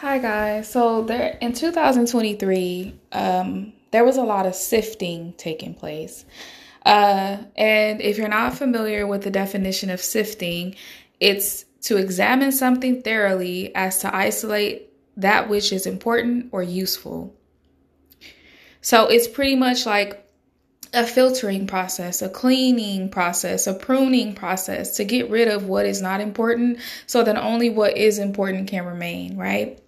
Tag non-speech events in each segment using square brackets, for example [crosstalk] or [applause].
Hi guys. So there in 2023, um, there was a lot of sifting taking place. Uh, and if you're not familiar with the definition of sifting, it's to examine something thoroughly as to isolate that which is important or useful. So it's pretty much like a filtering process, a cleaning process, a pruning process to get rid of what is not important so that only what is important can remain, right?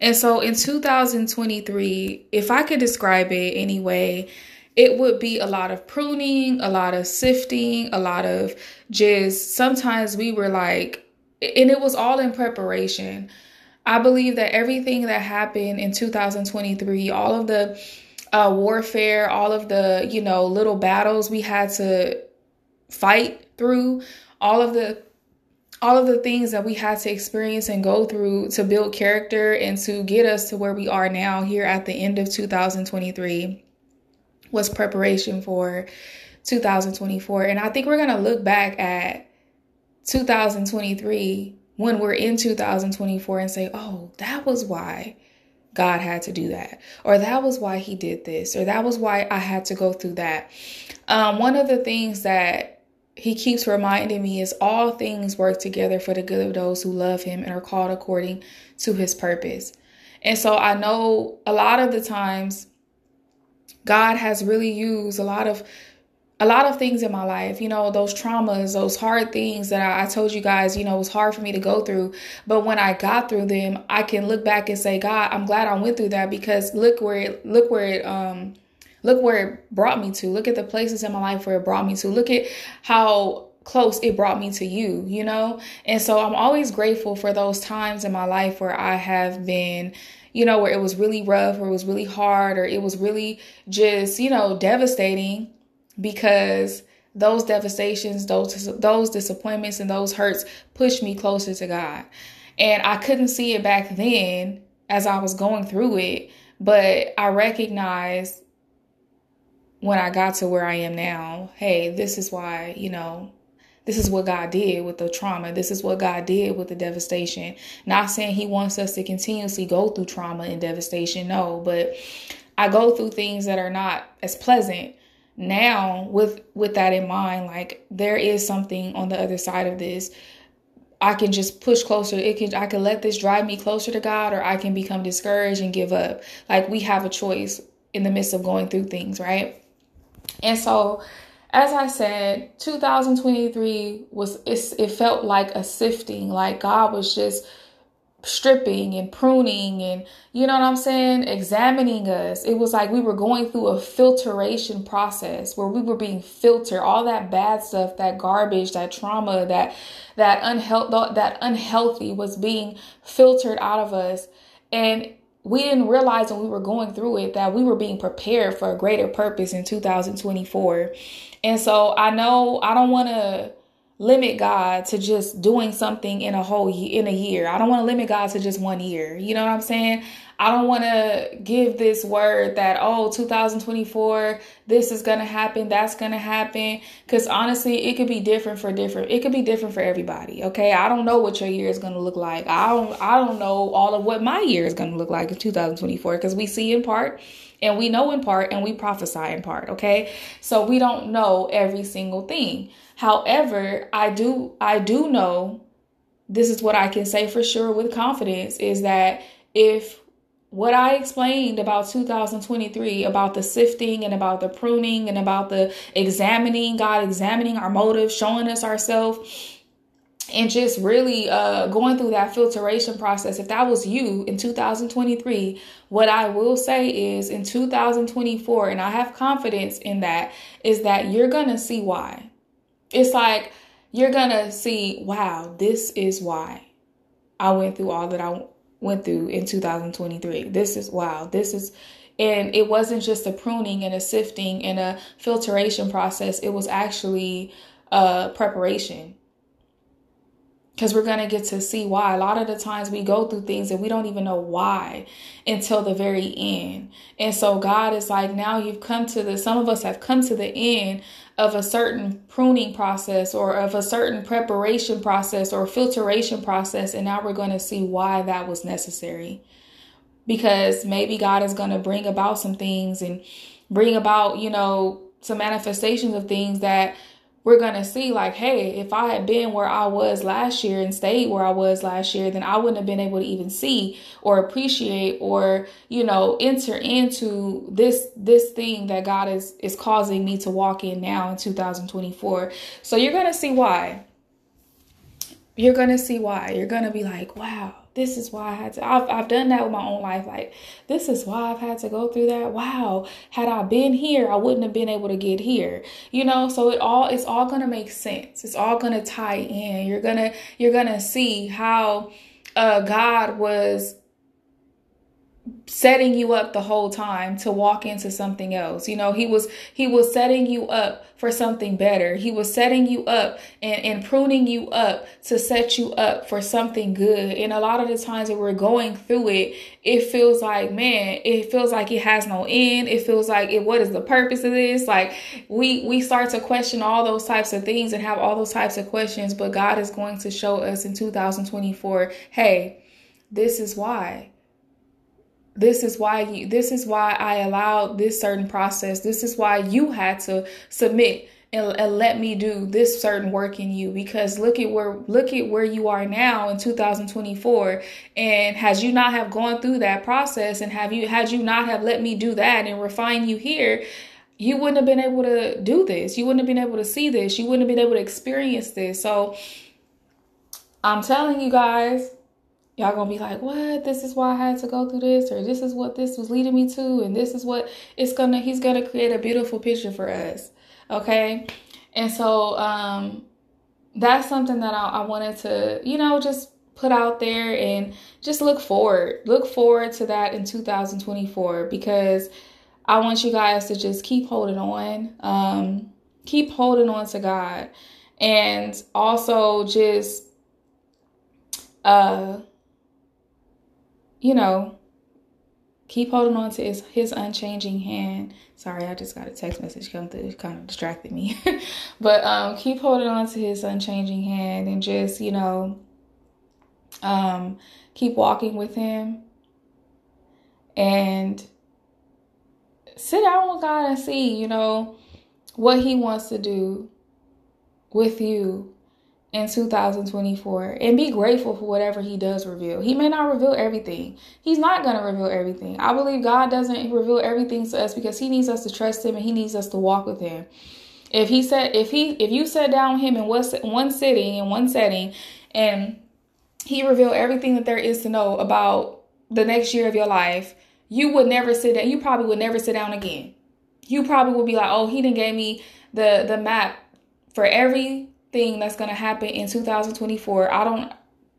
And so in 2023, if I could describe it anyway, it would be a lot of pruning, a lot of sifting, a lot of just sometimes we were like, and it was all in preparation. I believe that everything that happened in 2023, all of the uh, warfare, all of the, you know, little battles we had to fight through, all of the all of the things that we had to experience and go through to build character and to get us to where we are now here at the end of 2023 was preparation for 2024. And I think we're going to look back at 2023 when we're in 2024 and say, oh, that was why God had to do that, or that was why He did this, or that was why I had to go through that. Um, one of the things that he keeps reminding me is all things work together for the good of those who love him and are called according to his purpose. And so I know a lot of the times God has really used a lot of a lot of things in my life, you know, those traumas, those hard things that I, I, told you guys, you know, it was hard for me to go through. But when I got through them, I can look back and say, God, I'm glad I went through that because look where it, look where it, um, Look where it brought me to. Look at the places in my life where it brought me to. Look at how close it brought me to you, you know? And so I'm always grateful for those times in my life where I have been, you know, where it was really rough, or it was really hard, or it was really just, you know, devastating because those devastations, those those disappointments and those hurts pushed me closer to God. And I couldn't see it back then as I was going through it, but I recognized when I got to where I am now, hey, this is why, you know, this is what God did with the trauma. This is what God did with the devastation. Not saying He wants us to continuously go through trauma and devastation, no, but I go through things that are not as pleasant. Now with with that in mind like there is something on the other side of this. I can just push closer. It can i can let this drive me closer to god or i can become discouraged and give up. Like we have a choice in the midst of going through things right and so, as I said, 2023 was it felt like a sifting, like God was just stripping and pruning and you know what I'm saying, examining us. It was like we were going through a filtration process where we were being filtered. All that bad stuff, that garbage, that trauma, that that unhealthy that unhealthy was being filtered out of us. And we didn't realize when we were going through it that we were being prepared for a greater purpose in 2024. And so I know I don't want to limit God to just doing something in a whole in a year. I don't want to limit God to just one year. You know what I'm saying? I don't want to give this word that oh 2024 this is going to happen, that's going to happen cuz honestly it could be different for different. It could be different for everybody, okay? I don't know what your year is going to look like. I don't I don't know all of what my year is going to look like in 2024 cuz we see in part and we know in part and we prophesy in part, okay? So we don't know every single thing. However, I do I do know this is what I can say for sure with confidence is that if what I explained about 2023, about the sifting and about the pruning and about the examining, God examining our motives, showing us ourselves, and just really uh, going through that filtration process. If that was you in 2023, what I will say is in 2024, and I have confidence in that, is that you're going to see why. It's like you're to see, wow, this is why I went through all that I went through in 2023. This is wow. This is and it wasn't just a pruning and a sifting and a filtration process. It was actually a preparation because we're going to get to see why. A lot of the times we go through things and we don't even know why until the very end. And so God is like, now you've come to the, some of us have come to the end of a certain pruning process or of a certain preparation process or filtration process. And now we're going to see why that was necessary. Because maybe God is going to bring about some things and bring about, you know, some manifestations of things that we're going to see like, hey, if I had been where I was last year and stayed where I was last year, then I wouldn't have been able to even see or appreciate or, you know, enter into this this thing that God is is causing me to walk in now in 2024. So you're going to see why. You're going to see why. You're going to be like, wow this is why I had to. I've, I've done that with my own life. Like, this is why I've had to go through that. Wow. Had I been here, I wouldn't have been able to get here. You know, so it all, it's all going to make sense. It's all going to tie in. You're going to, you're going to see how uh, God was setting you up the whole time to walk into something else. You know, he was he was setting you up for something better. He was setting you up and, and pruning you up to set you up for something good. And a lot of the times that we're going through it, it feels like, man, it feels like it has no end. It feels like it what is the purpose of this? Like we we start to question all those types of things and have all those types of questions, but God is going to show us in 2024, hey, this is why this is why you this is why I allowed this certain process. This is why you had to submit and, and, let me do this certain work in you. Because look at where look at where you are now in 2024 and has you not have gone through that process? And have you had you not have let me do that and refine you here? You wouldn't have been able to do this. You wouldn't have been able to see this. You wouldn't have been able to experience this. So i'm telling you guys y'all gonna be like what? This is why i had to go through this or this is what this was leading me to and this is what it's gonna he's gonna create a beautiful picture for us okay? And so um that's something that I, I wanted to you know just put out there and just look forward look forward to that in 2024 because i want you guys to just keep holding on um keep holding on to god and also just uh you know, keep holding on to his, his unchanging hand. Sorry, I just got a text message come through. It kind of distracted me. [laughs] but um, keep holding on to his unchanging hand and just, you know, um, keep walking with him and sit down with God and see, you know, what he wants to do with you in 2024 and be grateful for whatever he does reveal. He may not reveal everything. He's not going to reveal everything. I believe God doesn't reveal everything to us because he needs us to trust him and he needs us to walk with him. If he said if he if you sat down with him in one sitting in one setting and he revealed everything that there is to know about the next year of your life, you would never sit down. You probably would never sit down again. You probably would be like, "Oh, he didn't gave me the the map for every thing that's going to happen in 2024 i don't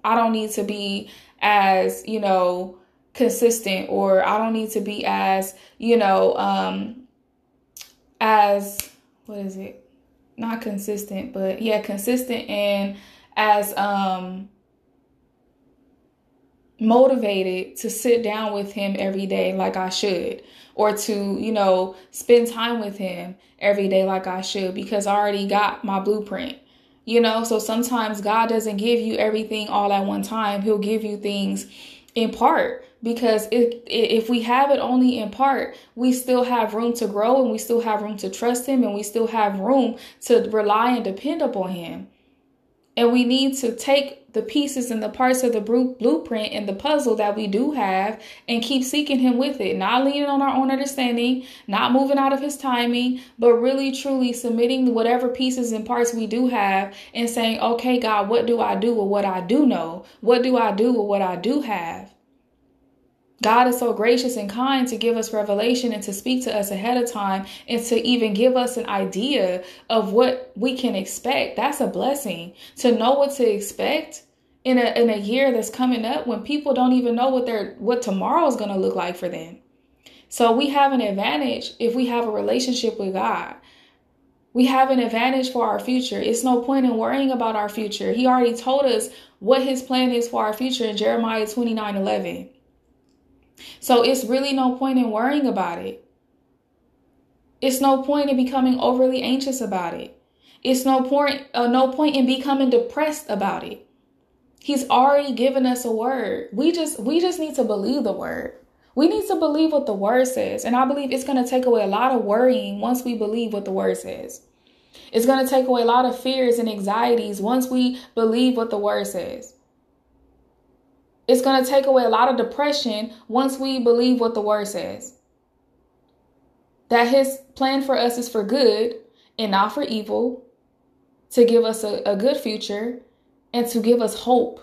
i don't need to be as you know consistent or i don't need to be as you know um as what is it not consistent but yeah consistent and as um motivated to sit down with him every day like I should or to, you know, spend time with him every day like I should because I already got my blueprint. You know, so sometimes God doesn't give you everything all at one time. He'll give you things in part because if if we have it only in part, we still have room to grow and we still have room to trust him and we still have room to rely and depend upon him. And we need to take the pieces and the parts of the blueprint and the puzzle that we do have and keep seeking Him with it, not leaning on our own understanding, not moving out of His timing, but really truly submitting whatever pieces and parts we do have and saying, okay, God, what do I do with what I do know? What do I do with what I do have? God is so gracious and kind to give us revelation and to speak to us ahead of time and to even give us an idea of what we can expect. That's a blessing. To know what to expect in a in a year that's coming up when people don't even know what their what tomorrow is going to look like for them. So we have an advantage if we have a relationship with God. We have an advantage for our future. It's no point in worrying about our future. He already told us what his plan is for our future in Jeremiah 29 11. So it's really no point in worrying about it. It's no point in becoming overly anxious about it. It's no point uh, no point in becoming depressed about it. He's already given us a word. We just we just need to believe the word. We need to believe what the word says. And I believe it's going to take away a lot of worrying once we believe what the word says. It's going to take away a lot of fears and anxieties once we believe what the word says. It's going to take away a lot of depression once we believe what the word says. That his plan for us is for good and not for evil, to give us a, a good future and to give us hope.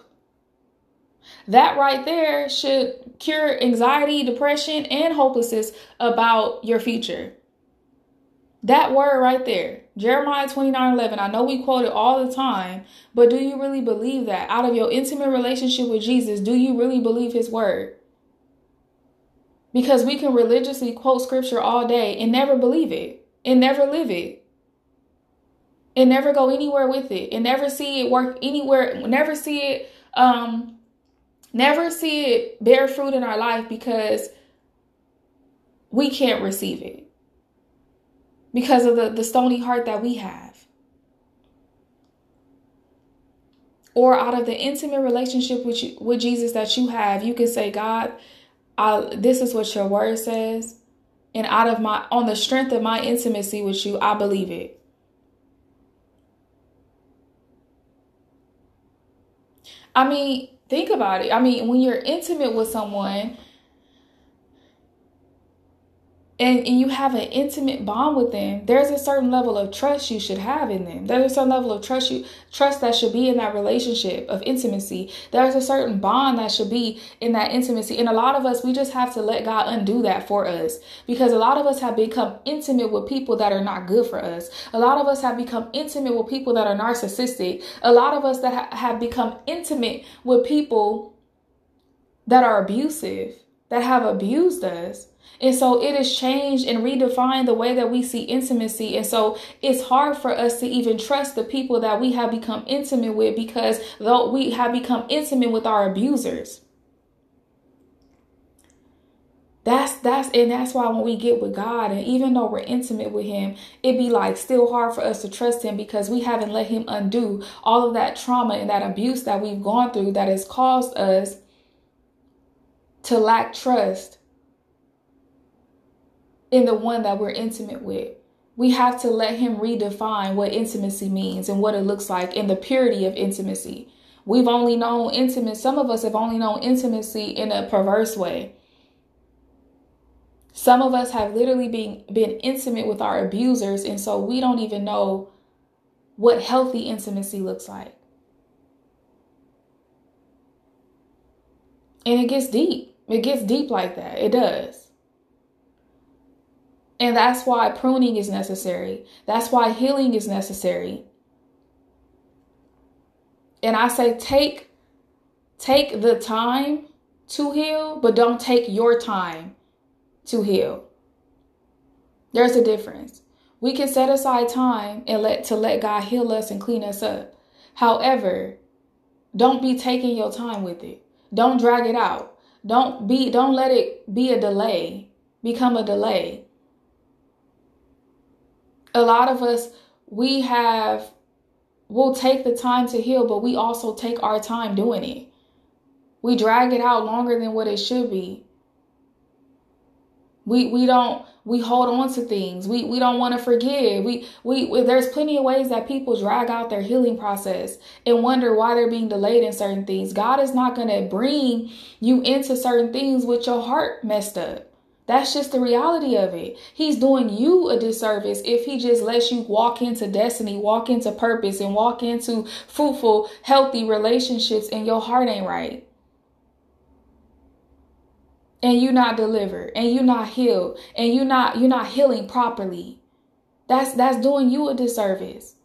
That right there should cure anxiety, depression, and hopelessness about your future. That word right there, Jeremiah 29 11. I know we quote it all the time, but do you really believe that? Out of your intimate relationship with Jesus, do you really believe his word? Because we can religiously quote scripture all day and never believe it and never live it and never go anywhere with it and never see it work anywhere, never see it um never see it bear fruit in our life because we can't receive it because of the, the stony heart that we have. Or out of the intimate relationship with you, with Jesus that you have, you can say, God, I, this is what your word says. And out of my on the strength of my intimacy with you, I believe it. I mean, think about it. I mean, when you're intimate with someone, and, and you have an intimate bond with them, there's a certain level of trust you should have in them. There's a certain level of trust you trust that should be in that relationship of intimacy. There's a certain bond that should be in that intimacy. And a lot of us, we just have to let God undo that for us. Because a lot of us have become intimate with people that are not good for us. A lot of us have become intimate with people that are narcissistic. A lot of us that ha- have become intimate with people that are abusive, that have abused us. And so it has changed and redefined the way that we see intimacy. And so it's hard for us to even trust the people that we have become intimate with because though we have become intimate with our abusers. That's that's and that's why when we get with God and even though we're intimate with him, it be like still hard for us to trust him because we haven't let him undo all of that trauma and that abuse that we've gone through that has caused us to lack trust in the one that we're intimate with. We have to let him redefine what intimacy means and what it looks like in the purity of intimacy. We've only known intimacy, some of us have only known intimacy in a perverse way. Some of us have literally been, been intimate with our abusers, and so we don't even know what healthy intimacy looks like. And it gets deep. It gets deep like that. It does. And that's why pruning is necessary. That's why healing is necessary. And I say take take the time to heal, but don't take your time to heal. There's a difference. We can set aside time and let to let God heal us and clean us up. However, don't be taking your time with it. Don't drag it out. Don't be don't let it be a delay, become a delay a lot of us, we have, we'll take the time to heal, but we also take our time doing it. We drag it out longer than what it should be. We we don't we hold on to things. We we don't want to forgive. We, we we there's plenty of ways that people drag out their healing process and wonder why they're being delayed in certain things. God is not going to bring you into certain things with your heart messed up. That's just the reality of it. He's doing you a disservice if he just lets you walk into destiny, walk into purpose, and walk into fruitful, healthy relationships and your heart ain't right. And you not delivered, and you not healed, and you not you're not healing properly. That's that's doing you a disservice.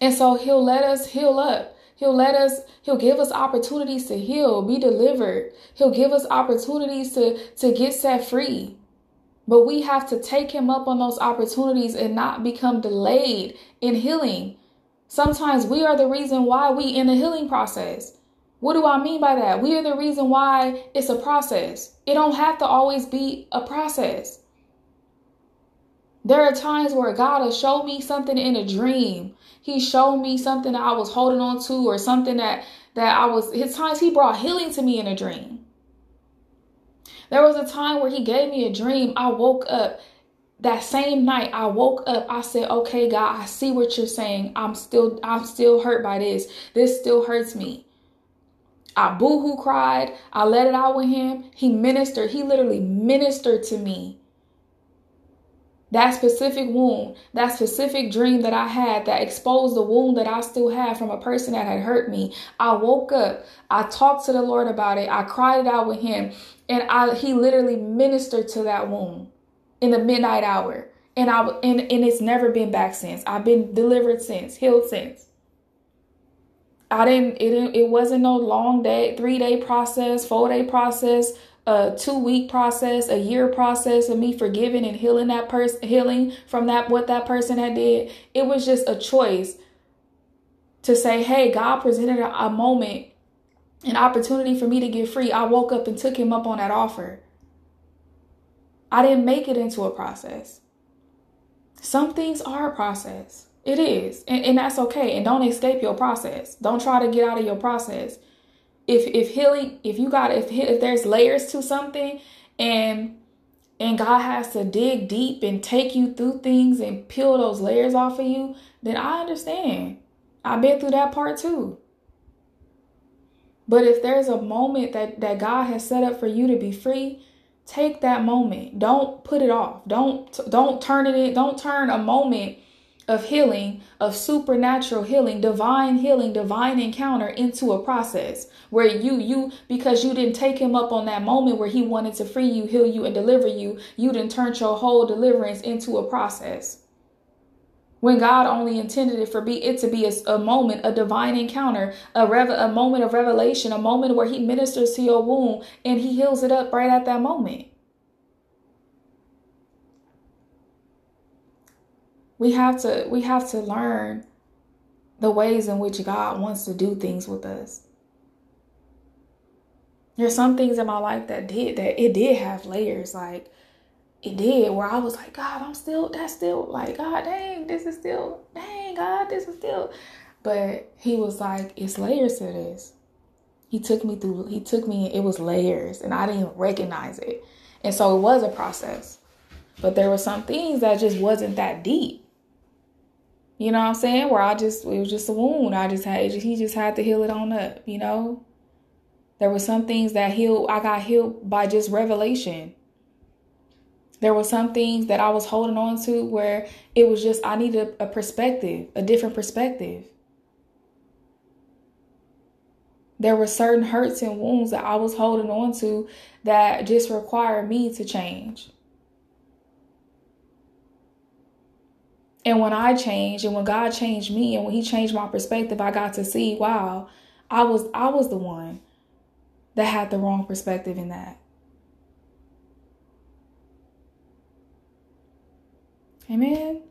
And so he'll let us heal up He'll let us, he'll give us opportunities to heal, be delivered. He'll give us opportunities to, to get set free. But we have to take him up on those opportunities and not become delayed in healing. Sometimes we are the reason why we in the healing process. What do I mean by that? We are the reason why it's a process. It don't have to always be a process. There are times where God will show me something in a dream. He showed me something that I was holding on to or something that that I was his times he brought healing to me in a dream. There was a time where he gave me a dream. I woke up that same night I woke up, I said, "Okay, God, I see what you're saying. I'm still I'm still hurt by this. This still hurts me." I boohoo cried. I let it out with him. He ministered. He literally ministered to me. That specific wound, that specific dream that I had that exposed the wound that I still have from a person that had hurt me. I woke up. I talked to the Lord about it. I cried it out with him. And I he literally ministered to that wound in the midnight hour. And I and, and it's never been back since. I've been delivered since, healed since. I didn't it didn't, it wasn't no long day, 3-day process, 4-day process, a 2-week process, a year process of me forgiving and healing that person healing from that what that person had did. It was just a choice to say, "Hey, God presented a, a moment an opportunity for me to get free. I woke up and took him up on that offer. I didn't make it into a process. Some things are a process. It is. And, and that's okay. And don't escape your process. Don't try to get out of your process. If if healing, if you got if if there's layers to something and and God has to dig deep and take you through things and peel those layers off of you, then I understand. I've been through that part too. But if there's a moment that, that God has set up for you to be free, take that moment. Don't put it off. Don't don't turn it in. Don't turn a moment of healing, of supernatural healing, divine healing, divine encounter into a process where you you because you didn't take him up on that moment where he wanted to free you, heal you and deliver you, you didn't turn your whole deliverance into a process. When God only intended it for be it to be a, a moment, a divine encounter, a rev- a moment of revelation, a moment where he ministers to your wound and he heals it up right at that moment. We have to we have to learn the ways in which God wants to do things with us. There's some things in my life that did that it did have layers like it did where I was like, God, I'm still that's still like, God dang, this is still dang, God, this is still but he was like, it's layers to this. He took me through he took me it was layers and I didn't recognize it. And so it was a process. But there were some things that just wasn't that deep. You know what I'm saying? Where I just it was just a wound. I just had he just had to heal it on up, you know? There were some things that healed I got healed by just revelation. There were some things that I was holding on to where it was just I needed a perspective, a different perspective. There were certain hurts and wounds that I was holding on to that just required me to change. And when I changed and when God changed me and when he changed my perspective, I got to see, wow, I was I was the one that had the wrong perspective in that. Amen.